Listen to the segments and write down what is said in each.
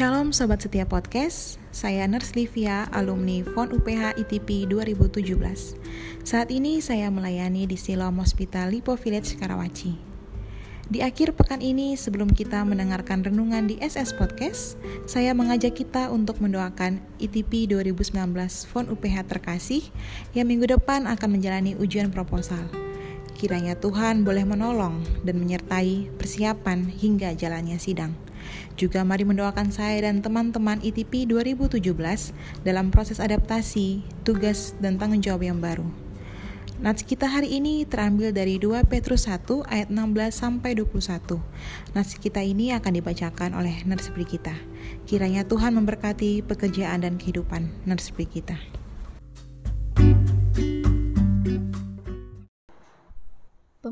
Shalom Sobat Setia Podcast, saya Nurse Livia, alumni FON UPH ITP 2017. Saat ini saya melayani di Silom Hospital Lipo Village, Karawaci. Di akhir pekan ini, sebelum kita mendengarkan renungan di SS Podcast, saya mengajak kita untuk mendoakan ITP 2019 FON UPH terkasih yang minggu depan akan menjalani ujian proposal. Kiranya Tuhan boleh menolong dan menyertai persiapan hingga jalannya sidang. Juga mari mendoakan saya dan teman-teman ITP 2017 dalam proses adaptasi, tugas, dan tanggung jawab yang baru. Nats kita hari ini terambil dari 2 Petrus 1 ayat 16 sampai 21. Nats kita ini akan dibacakan oleh narsipri kita. Kiranya Tuhan memberkati pekerjaan dan kehidupan narsipri kita.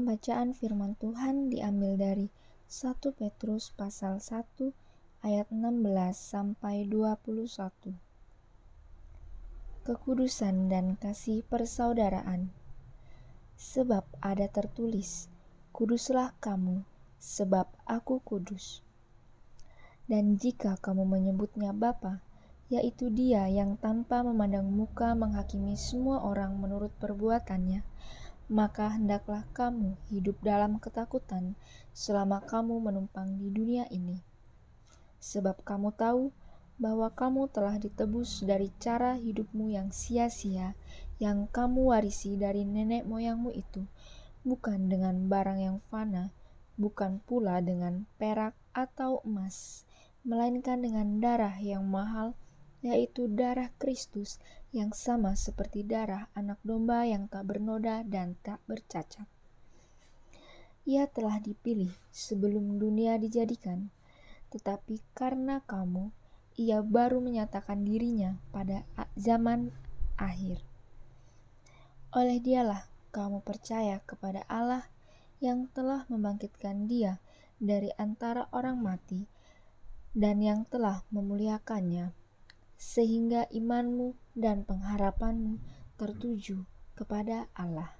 Pembacaan firman Tuhan diambil dari 1 Petrus pasal 1 ayat 16 sampai 21. Kekudusan dan kasih persaudaraan. Sebab ada tertulis, kuduslah kamu, sebab aku kudus. Dan jika kamu menyebutnya Bapa, yaitu dia yang tanpa memandang muka menghakimi semua orang menurut perbuatannya, maka hendaklah kamu hidup dalam ketakutan selama kamu menumpang di dunia ini. Sebab kamu tahu bahwa kamu telah ditebus dari cara hidupmu yang sia-sia yang kamu warisi dari nenek moyangmu itu, bukan dengan barang yang fana, bukan pula dengan perak atau emas, melainkan dengan darah yang mahal, yaitu darah Kristus yang sama seperti darah anak domba yang tak bernoda dan tak bercacat. Ia telah dipilih sebelum dunia dijadikan, tetapi karena kamu, ia baru menyatakan dirinya pada zaman akhir. Oleh dialah kamu percaya kepada Allah yang telah membangkitkan dia dari antara orang mati dan yang telah memuliakannya sehingga imanmu dan pengharapanmu tertuju kepada Allah.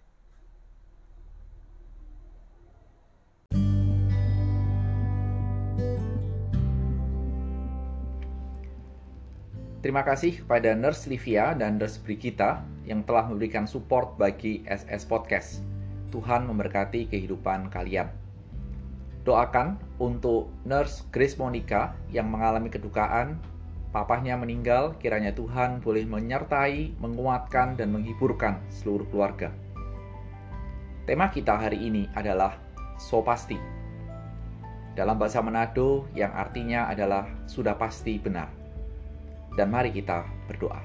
Terima kasih kepada Nurse Livia dan Nurse Brigita yang telah memberikan support bagi SS Podcast. Tuhan memberkati kehidupan kalian. Doakan untuk Nurse Grace Monica yang mengalami kedukaan papahnya meninggal, kiranya Tuhan boleh menyertai, menguatkan, dan menghiburkan seluruh keluarga. Tema kita hari ini adalah So Pasti. Dalam bahasa Manado yang artinya adalah sudah pasti benar. Dan mari kita berdoa.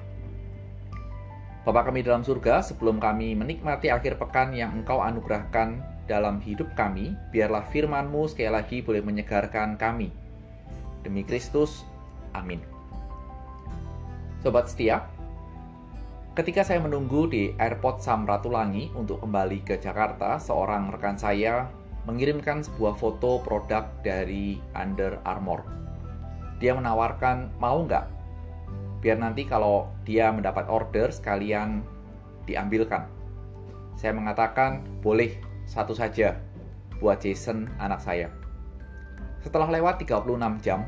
Bapa kami dalam surga, sebelum kami menikmati akhir pekan yang Engkau anugerahkan dalam hidup kami, biarlah firman-Mu sekali lagi boleh menyegarkan kami. Demi Kristus, amin. Sobat setia, ketika saya menunggu di airport Samratulangi untuk kembali ke Jakarta, seorang rekan saya mengirimkan sebuah foto produk dari Under Armour. Dia menawarkan, mau nggak? Biar nanti kalau dia mendapat order sekalian diambilkan. Saya mengatakan, boleh, satu saja, buat Jason anak saya. Setelah lewat 36 jam,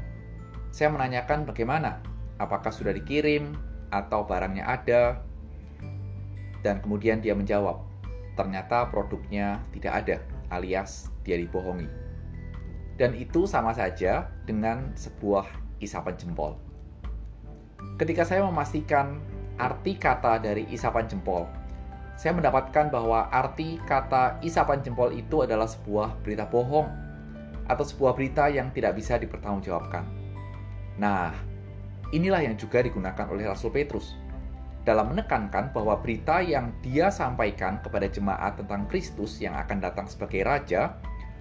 saya menanyakan bagaimana apakah sudah dikirim atau barangnya ada. Dan kemudian dia menjawab, ternyata produknya tidak ada, alias dia dibohongi. Dan itu sama saja dengan sebuah isapan jempol. Ketika saya memastikan arti kata dari isapan jempol, saya mendapatkan bahwa arti kata isapan jempol itu adalah sebuah berita bohong atau sebuah berita yang tidak bisa dipertanggungjawabkan. Nah, Inilah yang juga digunakan oleh Rasul Petrus dalam menekankan bahwa berita yang dia sampaikan kepada jemaat tentang Kristus yang akan datang sebagai raja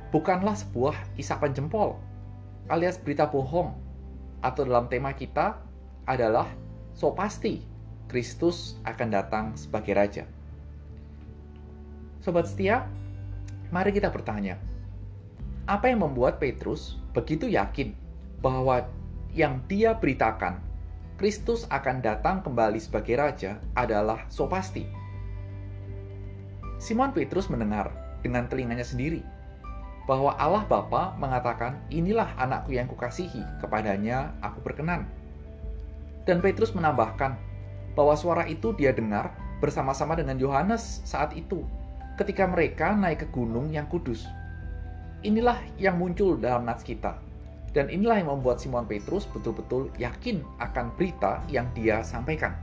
bukanlah sebuah isapan jempol alias berita bohong atau dalam tema kita adalah so pasti Kristus akan datang sebagai raja. Sobat setia, mari kita bertanya, apa yang membuat Petrus begitu yakin bahwa yang dia beritakan, Kristus akan datang kembali sebagai raja adalah so pasti. Simon Petrus mendengar dengan telinganya sendiri bahwa Allah Bapa mengatakan, "Inilah anakku yang kukasihi, kepadanya aku berkenan." Dan Petrus menambahkan bahwa suara itu dia dengar bersama-sama dengan Yohanes saat itu, ketika mereka naik ke gunung yang kudus. Inilah yang muncul dalam nats kita. Dan inilah yang membuat Simon Petrus betul-betul yakin akan berita yang dia sampaikan.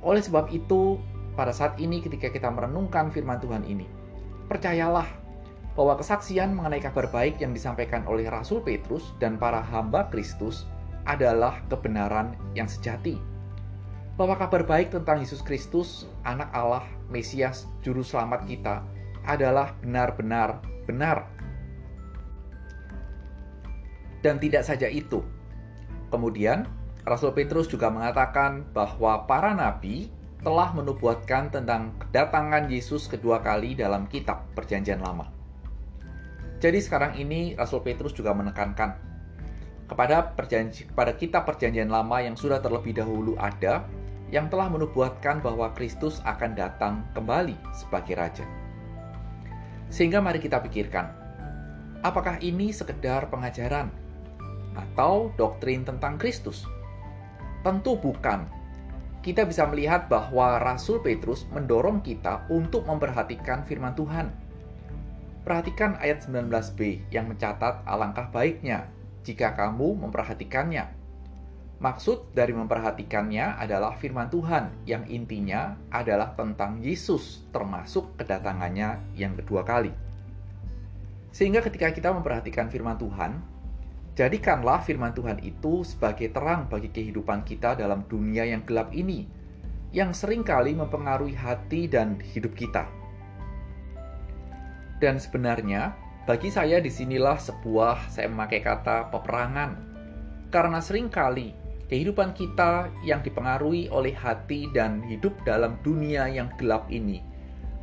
Oleh sebab itu, pada saat ini ketika kita merenungkan firman Tuhan ini, percayalah bahwa kesaksian mengenai kabar baik yang disampaikan oleh Rasul Petrus dan para hamba Kristus adalah kebenaran yang sejati. Bahwa kabar baik tentang Yesus Kristus, anak Allah, Mesias, juru selamat kita, adalah benar-benar benar. Dan tidak saja itu. Kemudian, Rasul Petrus juga mengatakan bahwa para nabi telah menubuatkan tentang kedatangan Yesus kedua kali dalam kitab Perjanjian Lama. Jadi sekarang ini Rasul Petrus juga menekankan kepada perjanji kepada kitab perjanjian lama yang sudah terlebih dahulu ada yang telah menubuatkan bahwa Kristus akan datang kembali sebagai raja. Sehingga mari kita pikirkan, apakah ini sekedar pengajaran atau doktrin tentang Kristus? Tentu bukan. Kita bisa melihat bahwa Rasul Petrus mendorong kita untuk memperhatikan firman Tuhan Perhatikan ayat 19b yang mencatat alangkah baiknya jika kamu memperhatikannya. Maksud dari memperhatikannya adalah firman Tuhan yang intinya adalah tentang Yesus termasuk kedatangannya yang kedua kali. Sehingga ketika kita memperhatikan firman Tuhan, jadikanlah firman Tuhan itu sebagai terang bagi kehidupan kita dalam dunia yang gelap ini, yang sering kali mempengaruhi hati dan hidup kita. Dan sebenarnya, bagi saya di sinilah sebuah, saya memakai kata peperangan. Karena sering kali kehidupan kita yang dipengaruhi oleh hati dan hidup dalam dunia yang gelap ini,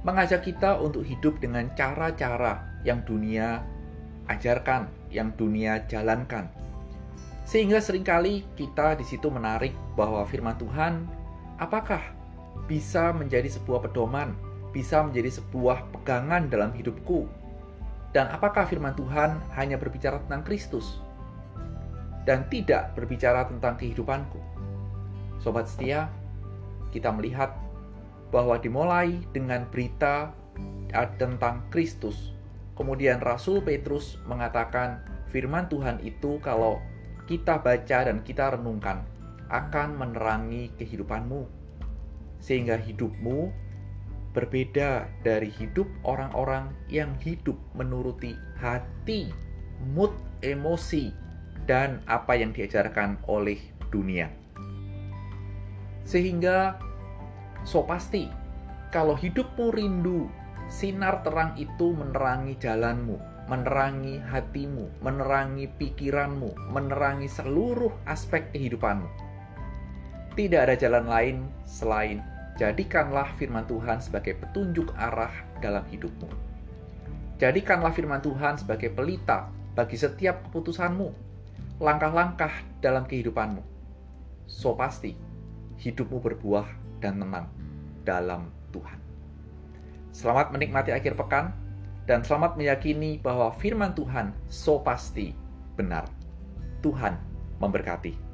mengajak kita untuk hidup dengan cara-cara yang dunia ajarkan, yang dunia jalankan. Sehingga sering kali kita di situ menarik bahwa firman Tuhan apakah bisa menjadi sebuah pedoman bisa menjadi sebuah pegangan dalam hidupku? Dan apakah firman Tuhan hanya berbicara tentang Kristus dan tidak berbicara tentang kehidupanku? Sobat setia, kita melihat bahwa dimulai dengan berita tentang Kristus. Kemudian Rasul Petrus mengatakan firman Tuhan itu kalau kita baca dan kita renungkan akan menerangi kehidupanmu sehingga hidupmu berbeda dari hidup orang-orang yang hidup menuruti hati, mood, emosi, dan apa yang diajarkan oleh dunia. Sehingga, so pasti, kalau hidupmu rindu, sinar terang itu menerangi jalanmu, menerangi hatimu, menerangi pikiranmu, menerangi seluruh aspek kehidupanmu. Tidak ada jalan lain selain Jadikanlah firman Tuhan sebagai petunjuk arah dalam hidupmu. Jadikanlah firman Tuhan sebagai pelita bagi setiap keputusanmu, langkah-langkah dalam kehidupanmu. So pasti hidupmu berbuah dan tenang dalam Tuhan. Selamat menikmati akhir pekan dan selamat meyakini bahwa firman Tuhan so pasti benar. Tuhan memberkati.